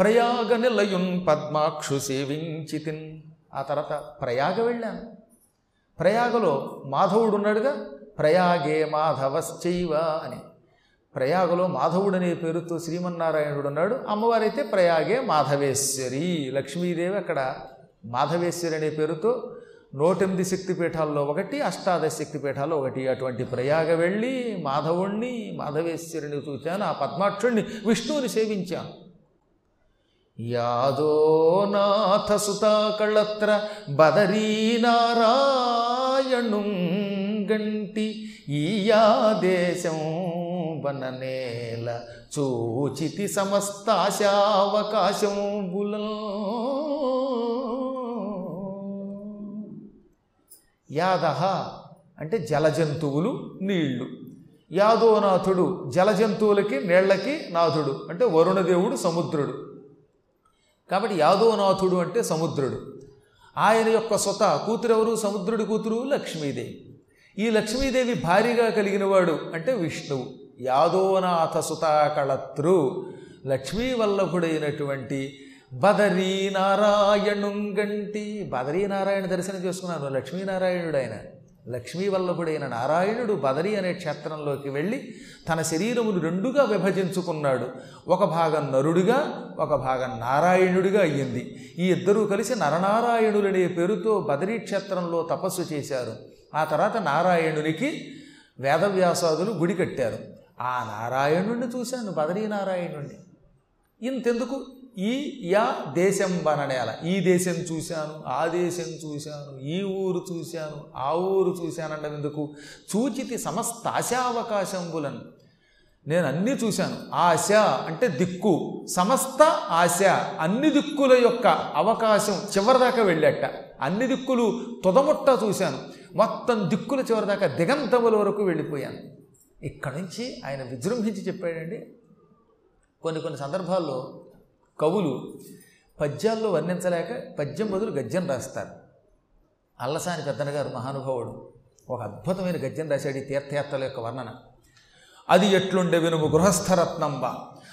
ప్రయాగ నిలయున్ పద్మాక్షు సేవించితిన్. ఆ తర్వాత ప్రయాగ వెళ్ళాను. ప్రయాగలో మాధవుడు ఉన్నాడుగా ప్రయాగే మాధవశ్చైవ అని. ప్రయాగలో మాధవుడు అనే పేరుతో శ్రీమన్నారాయణుడు ఉన్నాడు అమ్మవారైతే ప్రయాగే మాధవేశ్వరి. లక్ష్మీదేవి అక్కడ మాధవేశ్వరి అనే పేరుతో నూటెనిమిది శక్తిపీఠాల్లో ఒకటి అష్టాదశ శక్తిపీఠాల్లో ఒకటి. అటువంటి ప్రయాగ వెళ్ళి మాధవుణ్ణి మాధవేశ్వరిని చూశాను ఆ పద్మాక్షుణ్ణి విష్ణువుని సేవించాను. యాదో నాథ సుతాకళత్ర బదరీనారాయణు గంటి ఈయాదేశం వననేల చూచితి సమస్తాశావకాశం యాదహ అంటే జలజంతువులు నీళ్ళు యాదోనాథుడు జలజంతువులకి నీళ్ళకి నాథుడు. అంటే వరుణదేవుడు సముద్రుడు. కాబట్టి యాదవనాథుడు అంటే సముద్రుడు. ఆయన యొక్క స్వత కూతురెవరు? సముద్రుడి కూతురు లక్ష్మీదేవి. ఈ లక్ష్మీదేవి భారీగా కలిగినవాడు అంటే విష్ణువు. యాదోనాథ సుతాకళత్రు లక్ష్మీ వల్లభుడైనటువంటి బదరీనారాయణుంగంటి. బదరీనారాయణ దర్శనం చేసుకున్నాను. లక్ష్మీనారాయణుడు ఆయన. లక్ష్మీ వల్లభుడైన నారాయణుడు బదరి అనే క్షేత్రంలోకి వెళ్ళి తన శరీరమును రెండుగా విభజించుకున్నాడు. ఒక భాగం నరుడిగా ఒక భాగం నారాయణుడిగా అయ్యింది. ఈ ఇద్దరూ కలిసి నరనారాయణులనే పేరుతో బదరీ క్షేత్రంలో తపస్సు చేశారు. ఆ తర్వాత నారాయణునికి వేదవ్యాసాదులు గుడి కట్టారు. ఆ నారాయణుడిని చూశాను బదరీ నారాయణుడిని ఇంతెందుకు? ఈ యా దేశం బననేల ఈ దేశం చూశాను ఆ దేశం చూశాను ఈ ఊరు చూశాను ఆ ఊరు చూశానంటే ఎందుకు? చూచితి సమస్త ఆశావకాశంబులను నేను అన్నీ చూశాను. ఆశ అంటే దిక్కు. సమస్త ఆశ అన్ని దిక్కుల యొక్క అవకాశం చివరిదాకా వెళ్ళాట. అన్ని దిక్కులు తుదముట్ట చూశాను. మొత్తం దిక్కుల చివరిదాకా దిగంతముల వరకు వెళ్ళిపోయాను. ఇక్కడ నుంచి ఆయన విజృంభించి చెప్పాడండి. కొన్ని కొన్ని సందర్భాల్లో కవులు పద్యాల్లో వర్ణించలేక పద్యం బదులు గద్యం రాస్తారు. అల్లసాని పెద్దన గారు మహానుభావుడు ఒక అద్భుతమైన గద్యం రాశాడు ఈ తీర్థయాత్రల యొక్క వర్ణన. అది ఎట్లుండే వినుము గృహస్థరత్నంబ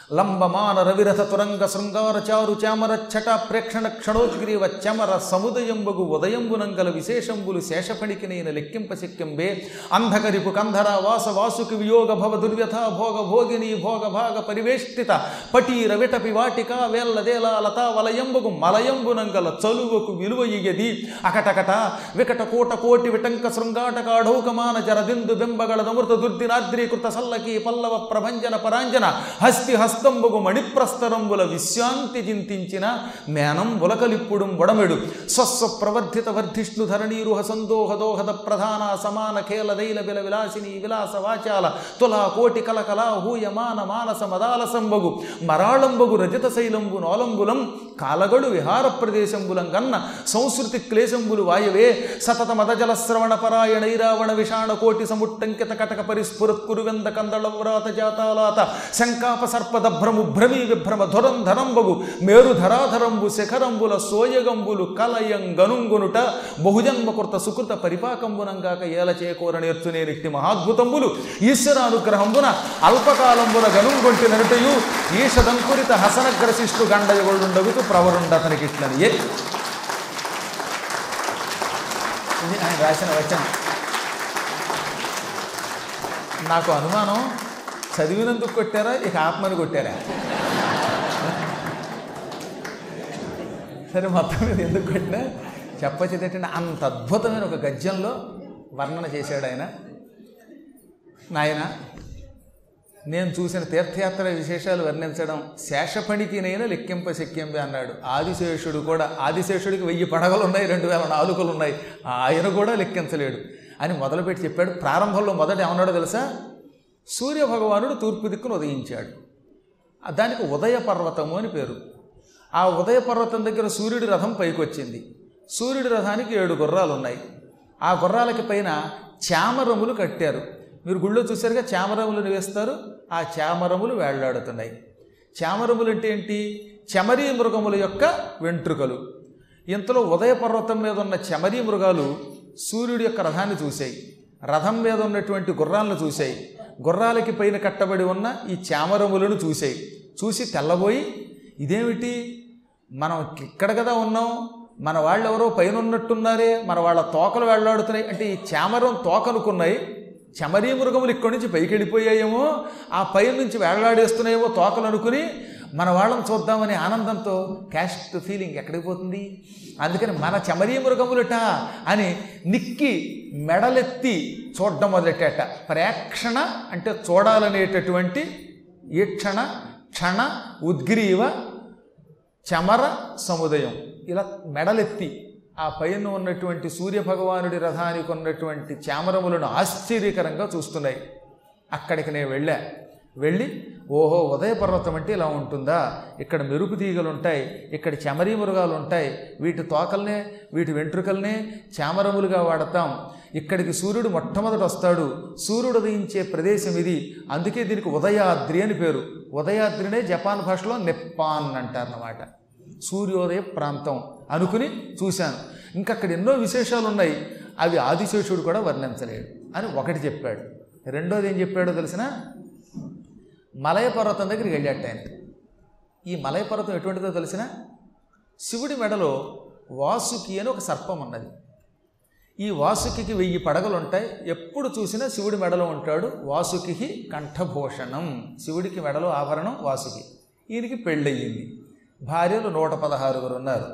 లంబమాన రవిరథ తురంగ శృంగార చారు చామర ఛట ప్రేక్షణ క్షణోద్గ్రీవ చమర సముదయంబగు ఉదయంబునంగల విశేషంబులు శేషపణికినైన లెక్కింప శక్యంబే అంధకరిపు కంధర వాస వాసుకి వియోగ భవ దుర్వ్యథ భోగ భోగిని భోగ భాగ పరివేష్టిత పటీర విటపి వాటిక వేల్లదేల లతా వలయంబగు మలయంబునంగల చలువకు విలువ ఇయది అకటకట వికట కోట కోటి విటంక శృంగాటకాఢౌకమాన జరదిందు బింబగళ నమృత దుర్దినాద్రీకృత సల్లకి పల్లవ ప్రభంజన పరాంజన హస్తి శాస్తంబుగు మణిప్రస్తరంబుల విశ్రాంతి చింతించిన మేనం ఉలకలిప్పుడు వడమెడు. స్వస్వ ప్రవర్ధిత వర్ధిష్ణు ధరణీరు హసందోహ దోహద ప్రధాన సమాన ఖేల దైల బిల విలాసిని విలాస వాచాల తులా కోటి కలకల హూయమాన మానస మదాలసంబగు. మరాళంబగు రజత శైలంబు నోలంబులం కాలగడు విహార ప్రదేశంబులం కన్న సంస్కృతి క్లేశంబులు వాయవే. సతత మదజల శ్రవణ పరాయణైరావణ విషాణ కోటి సముట్టంకిత కటక పరిస్ఫురత్కురు వెంద కందళ జాతాలాత శంకాప సర్పద భ్రమీ విభ్రమ ధురంధరంబగు మేరు ధరాధరంబు శిఖరంబుల సోయగంబులు కలయం గనుంగునుట బహుజన్మకృత సుకృత పరిపాకంబునంగాక ఏల చేకూర నేర్చునేనిట్టి మహాద్భుతంబులు. ఈశ్వరానుగ్రహంబున అల్పకాలంబున గనుంగొంటి నరుటయు ఈషదంకురిత హసనగ్రశిష్టు గండయగొండగుతు ప్రవరుండతనికి ఇట్లని ఏ ఇది ఆయన రాసిన వచనం. నాకు అనుమానం చదివినందుకు కొట్టారా? ఇక ఆత్మని కొట్టారా? సరే మొత్తం మీద ఎందుకు కొట్టినా? చెప్పచ్చేది ఏంటంటే అంత అద్భుతమైన ఒక గద్యంలో వర్ణన చేశాడు ఆయన. నాయన నేను చూసిన తీర్థయాత్ర విశేషాలు వర్ణించడం శేషపణికినైనా లెక్కింప శక్యంబే అన్నాడు. ఆదిశేషుడు కూడా ఆదిశేషుడికి వెయ్యి పడగలు ఉన్నాయి రెండు వేల నాలుకలు ఉన్నాయి. ఆయన కూడా లెక్కించలేడు. అని మొదలుపెట్టి చెప్పాడు. ప్రారంభంలో మొదట ఏమన్నాడో తెలుసా? సూర్య భగవానుడు తూర్పు దిక్కును ఉదయించాడు దానికి ఉదయ పర్వతము అని పేరు. ఆ ఉదయ పర్వతం దగ్గర సూర్యుడి రథం పైకి వచ్చింది సూర్యుడి రథానికి ఏడు గుర్రాలు ఉన్నాయి ఆ గుర్రాలకి పైన చామరములు కట్టారు. మీరు గుళ్ళో చూసారుగా చామరములను వేస్తారు ఆ చామరములు వేళ్ళాడుతున్నాయి. చామరములు అంటే ఏంటి? చమరీ మృగముల యొక్క వెంట్రుకలు. ఇంతలో ఉదయ పర్వతం మీద ఉన్న చమరీ మృగాలు సూర్యుడి యొక్క రథాన్ని చూశాయి. రథం మీద ఉన్నటువంటి గుర్రాలను చూశాయి. గుర్రాలకి పైన కట్టబడి ఉన్న ఈ చామరములను చూశాయి చూసి తెల్లబోయి ఇదేమిటి? మనం ఇక్కడ కదా ఉన్నాం. మన వాళ్ళు ఎవరో పైన ఉన్నట్టున్నారే మన వాళ్ళ తోకలు వెళ్ళాడుతున్నాయి అంటే ఈ చామరం తోకనుకున్నాయి. చమరీ మృగములు ఇక్కడి నుంచి పైకి వెళ్ళిపోయాయేమో ఆ పై నుంచి వేళ్ళాడేస్తున్నాయేమో తోకలు అనుకుని మన వాళ్ళని చూద్దామనే ఆనందంతో క్యాస్ట్ ఫీలింగ్ ఎక్కడికి పోతుంది? అందుకని మన చమరీ మృగములట అని నిక్కి మెడలెత్తి చూడడం మొదలెట్టాట. ప్రేక్షణ అంటే చూడాలనేటటువంటి ఈక్షణ క్షణ ఉద్గ్రీవ చమర సముదయం. ఇలా మెడలెత్తి ఆ పైన ఉన్నటువంటి సూర్యభగవానుడి రథానికి ఉన్నటువంటి చామరములను ఆశ్చర్యకరంగా చూస్తున్నాయి. అక్కడికి నేను వెళ్ళా. వెళ్ళి ఓహో ఉదయ పర్వతం అంటే ఇలా ఉంటుందా? ఇక్కడ మెరుపు తీగలు ఉంటాయి ఇక్కడ చెమరీ మృగాలు ఉంటాయి వీటి తోకల్నే వీటి వెంట్రుకల్నే చామరములుగా వాడతాం. ఇక్కడికి సూర్యుడు మొట్టమొదట వస్తాడు. సూర్యుడు ఉదయించే ప్రదేశం ఇది. అందుకే దీనికి ఉదయాద్రి అని పేరు. ఉదయాద్రినే జపాన్ భాషలో నెప్పాన్ అంటారన్నమాట. సూర్యోదయ ప్రాంతం అనుకుని చూశాను. ఇంకా అక్కడ ఎన్నో విశేషాలు ఉన్నాయి అవి ఆదిశేషుడు కూడా వర్ణించలేడు అని ఒకటి చెప్పాడు. రెండోది ఏం చెప్పాడో తెలిసిన? మలయ పర్వతం దగ్గరికి వెళ్ళాట ఆయన. ఈ మలయ పర్వతం ఎటువంటిదో తెలిసిన? శివుడి మెడలో వాసుకి అని ఒక సర్పం ఉన్నది. ఈ వాసుకి వెయ్యి పడగలు ఉంటాయి ఎప్పుడు చూసినా శివుడి మెడలో ఉంటాడు వాసుకి కంఠభూషణం. శివుడికి మెడలో ఆభరణం వాసుకి. ఈయనకి పెళ్ళయింది భార్యలు నూట పదహారుగురు ఉన్నారు.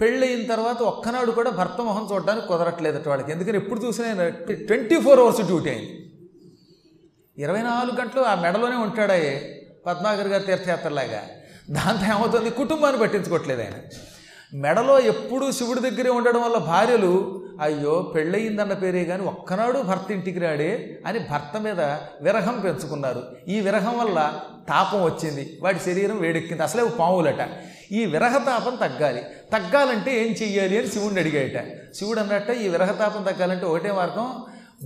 పెళ్ళయిన తర్వాత ఒక్కనాడు కూడా భర్త మొహం చూడడానికి కుదరట్లేదు వాడికి ఎందుకని ఎప్పుడు చూసినా ట్వంటీ ఫోర్ అవర్స్ డ్యూటీ అయింది. ఇరవై నాలుగు గంటలు ఆ మెడలోనే ఉంటాడాయే పద్మాగర్ గారి తీర్థయాత్రలాగా. దాంతో ఏమవుతుంది? కుటుంబాన్ని పట్టించుకోవట్లేదు ఆయన. మెడలో ఎప్పుడూ శివుడి దగ్గరే ఉండడం వల్ల భార్యలు అయ్యో పెళ్ళయిందన్న పేరే కానీ ఒక్కనాడు భర్త ఇంటికి రాడే అని భర్త మీద విరహం పెంచుకున్నారు. ఈ విరహం వల్ల తాపం వచ్చింది. వాడి శరీరం వేడెక్కింది. అసలే పావులట ఈ విరహతాపం తగ్గాలి. తగ్గాలంటే ఏం చెయ్యాలి అని శివుడిని అడిగాయట. శివుడు అన్నట్ట ఈ విరహతాపం తగ్గాలంటే ఒకటే మార్గం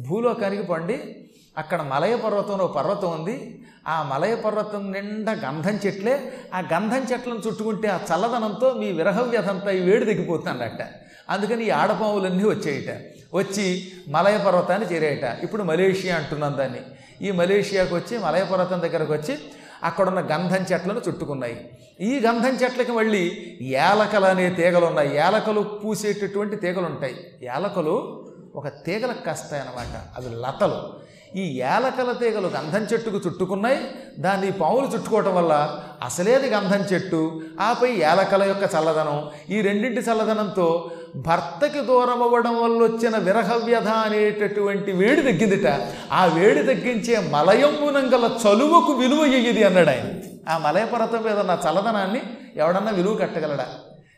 భూలోకానికి పండి అక్కడ మలయ పర్వతంలో పర్వతం ఉంది. ఆ మలయ పర్వతం నిండా గంధం చెట్లే. ఆ గంధం చెట్లను చుట్టుకుంటే ఆ చల్లదనంతో మీ విరహ వ్యధంతా ఈ వేడి తగ్గిపోతుందట అందుకని ఈ ఆడపావులన్నీ వచ్చేయట. వచ్చి మలయ పర్వతాన్ని చేరేయట. ఇప్పుడు మలేషియా అంటున్నాం దాన్ని. ఈ మలేషియాకు వచ్చి మలయ పర్వతం దగ్గరకు వచ్చి అక్కడున్న గంధం చెట్లను చుట్టుకున్నాయి. ఈ గంధం చెట్లకి మళ్ళీ ఏలకలు అనే తీగలు ఉన్నాయి ఏలకలు పూసేటటువంటి తీగలు ఉంటాయి ఏలకలు ఒక తీగలకు అనమాట అవి లతలు. ఈ ఏలకల తీగలు గంధం చెట్టుకు చుట్టుకున్నాయి. దాన్ని పాములు చుట్టుకోవటం వల్ల అసలేది గంధం చెట్టు ఆపై ఏలకల యొక్క చల్లదనం. ఈ రెండింటి చల్లదనంతో భర్తకి దూరం అవ్వడం వల్ల వచ్చిన విరహవ్యధ అనేటటువంటి వేడి తగ్గిందిట. ఆ వేడి తగ్గించే మలయమునంగల చలువకు విలువ ఇయ్యది అన్నాడు ఆయన. ఆ మలయ పర్వతం మీద నా చల్లదనాన్ని ఎవడన్నా విలువ కట్టగలడా?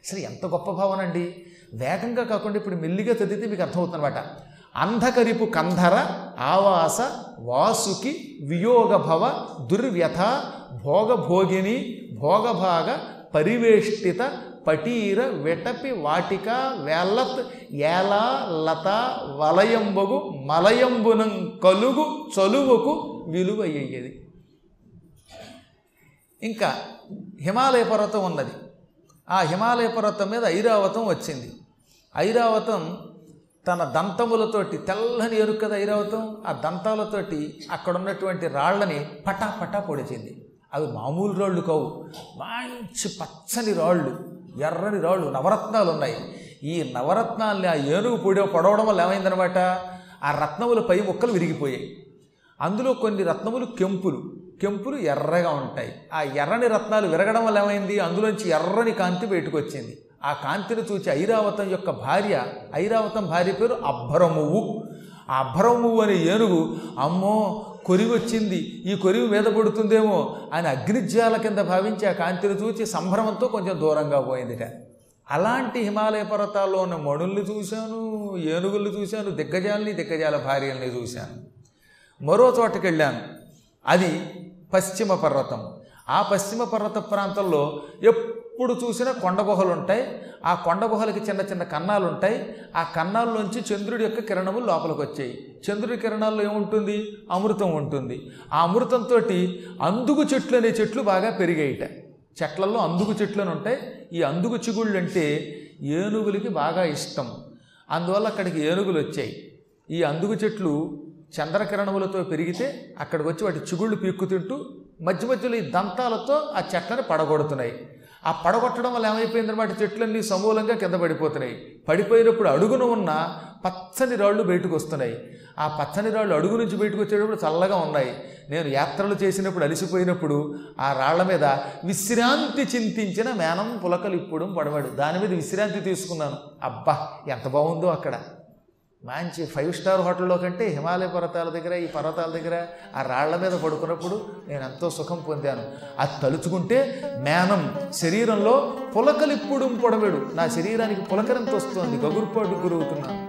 అసలు ఎంత గొప్ప భావన అండి వేగంగా కాకుండా ఇప్పుడు మెల్లిగా చదివితే మీకు అర్థమవుతుందన్నమాట. అంధకరిపు కంధర ఆవాస వాసుకి వియోగభవ దుర్వ్యథ భోగభోగిని భోగభాగ పరివేష్టిత పటీర వెటపి వాటిక వేలత్ ఏలా లత వలయంబగు మలయంబునం కలుగు చలువకు విలువ అయ్యేది. ఇంకా హిమాలయ పర్వతం ఉన్నది. ఆ హిమాలయ పర్వతం మీద ఐరావతం వచ్చింది. ఐరావతం తన దంతములతోటి తెల్లని ఎరుక కదా ఐరావతం ఆ దంతాలతోటి అక్కడ ఉన్నటువంటి రాళ్ళని పటా పటా పొడిచింది అవి మామూలు రాళ్ళు కావు. మంచి పచ్చని రాళ్ళు ఎర్రని రాళ్ళు నవరత్నాలు ఉన్నాయి. ఈ నవరత్నాల్ని ఆ ఏనుగు పొడి పొడవడం వల్ల ఏమైందనమాట? ఆ రత్నముల పై ముక్కలు విరిగిపోయాయి. అందులో కొన్ని రత్నములు కెంపులు. కెంపులు ఎర్రగా ఉంటాయి. ఆ ఎర్రని రత్నాలు విరగడం వల్ల ఏమైంది? అందులోంచి ఎర్రని కాంతి బయటకు వచ్చింది. ఆ కాంతిని చూచి ఐరావతం యొక్క భార్య ఐరావతం భార్య పేరు అబ్బరమువ్వు ఆ అబ్బరమువ్వు అనే ఏనుగు అమ్మో కొరివి వచ్చింది ఈ కొరివి మీద పడుతుందేమో అని అగ్నిజ్వాల కింద భావించి ఆ కాంతిని చూచి సంభ్రమంతో కొంచెం దూరంగా పోయిందిట. అలాంటి హిమాలయ పర్వతాల్లో ఉన్న మణుల్ని చూశాను ఏనుగుల్ని చూశాను దిగ్గజాలని దిగ్గజాల భార్యల్ని చూశాను. మరో చోటకి వెళ్ళాను అది పశ్చిమ పర్వతం. ఆ పశ్చిమ పర్వత ప్రాంతంలో ఎప్పుడు చూసినా కొండ గుహలు ఉంటాయి. ఆ కొండ గుహలకి చిన్న చిన్న కన్నాలు ఉంటాయి. ఆ కన్నాల్లోంచి చంద్రుడి యొక్క కిరణములు లోపలికి వచ్చాయి. చంద్రుడి కిరణాల్లో ఏముంటుంది? అమృతం ఉంటుంది. ఆ అమృతంతో అందుగు చెట్లు అనే చెట్లు బాగా పెరిగాయిట. చెట్లలో అందుగు చెట్లు అని ఉంటాయి. ఈ అందుగు చిగుళ్ళు అంటే ఏనుగులకి బాగా ఇష్టం. అందువల్ల అక్కడికి ఏనుగులు వచ్చాయి. ఈ అందుగు చెట్లు చంద్రకిరణములతో పెరిగితే అక్కడికి వచ్చి వాటి చిగుళ్ళు పీక్కుతింటూ మధ్య మధ్యలో ఈ దంతాలతో ఆ చెట్లను పడగొడుతున్నాయి. ఆ పడగొట్టడం వల్ల ఏమైపోయింది అనమాట చెట్లన్నీ సమూలంగా కింద పడిపోతున్నాయి. పడిపోయినప్పుడు అడుగున ఉన్న పచ్చని రాళ్ళు బయటకు వస్తున్నాయి. ఆ పచ్చని రాళ్ళు అడుగు నుంచి బయటకు వచ్చేటప్పుడు చల్లగా ఉన్నాయి. నేను యాత్రలు చేసినప్పుడు అలసిపోయినప్పుడు ఆ రాళ్ళ మీద విశ్రాంతి చింతించిన మేనం పులకలు ఇప్పుడు పడవాడు. దాని మీద విశ్రాంతి తీసుకున్నాను. అబ్బా ఎంత బాగుందో అక్కడ. మంచి ఫైవ్ స్టార్ హోటల్లో కంటే హిమాలయ పర్వతాల దగ్గర ఈ పర్వతాల దగ్గర ఆ రాళ్ళ మీద పడుకున్నప్పుడు నేను ఎంతో సుఖం పొందాను. అది తలుచుకుంటే మేనం శరీరంలో పులకలిప్పుడు పొడవేడు. నా శరీరానికి పులకరింత వస్తుంది. గగురుపాటు గురవుతున్నాను